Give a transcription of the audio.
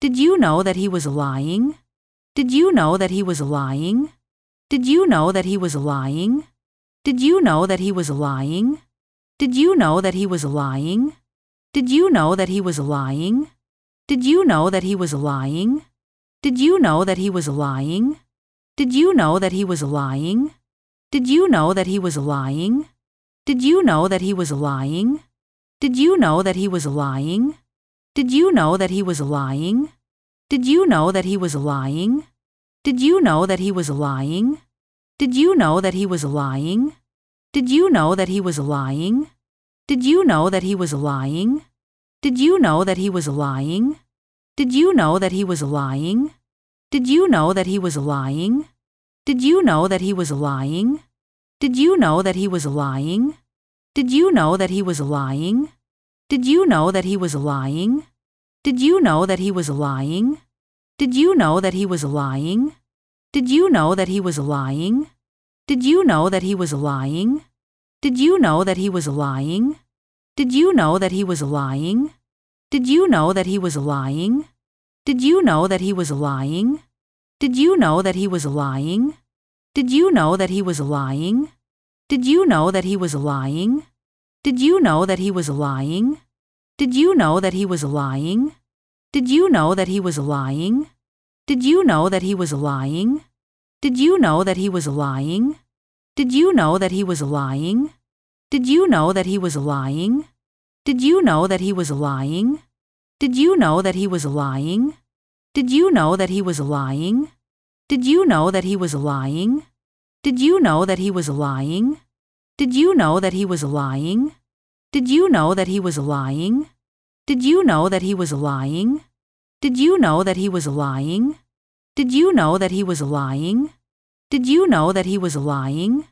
Did you know that he was lying? Did you know that he was lying? Did you know that he was lying? Did you know that he was lying? Did you know that he was lying? Did you know that he was lying? Did you know that he was lying? Did you know that he was lying? Did you know that he was lying? Did you know that he was lying? Did you know that he was lying? Did you know that he was lying? Did you know that he was lying? Did you know that he was lying? Did you know that he was lying? Did you know that he was lying? Did you know that he was lying? Did you know that he was lying? Did you know that he was lying? Did you know that he was lying? Did you know that he was lying? Did you know that he was lying? Did you know that he was lying? Did you know that he was lying? Did you know that he was lying? Did you know that he was lying? Did you know that he was lying? Did you know that he was lying? Did you know that he was lying? Did you know that he was lying? Did you know that he was lying? Did you know that he was lying? Did you know that he was lying? Did you know that he was lying? Did you know that he was lying? Did you know that he was lying? Did you know that he was lying? Did you know that he was lying? Did you know that he was lying? Did you know that he was lying? Did you know that he was lying? Did you know that he was lying? Did you know that he was lying? Did you know that he was lying? Did you know that he was lying? Did you know that he was lying? Did you know that he was lying? Did you know that he was lying? Did you know that he was lying? Did you know that he was lying? Did you know that he was lying? Did you know that he was lying? Did you know that he was lying? Did you know that he was lying?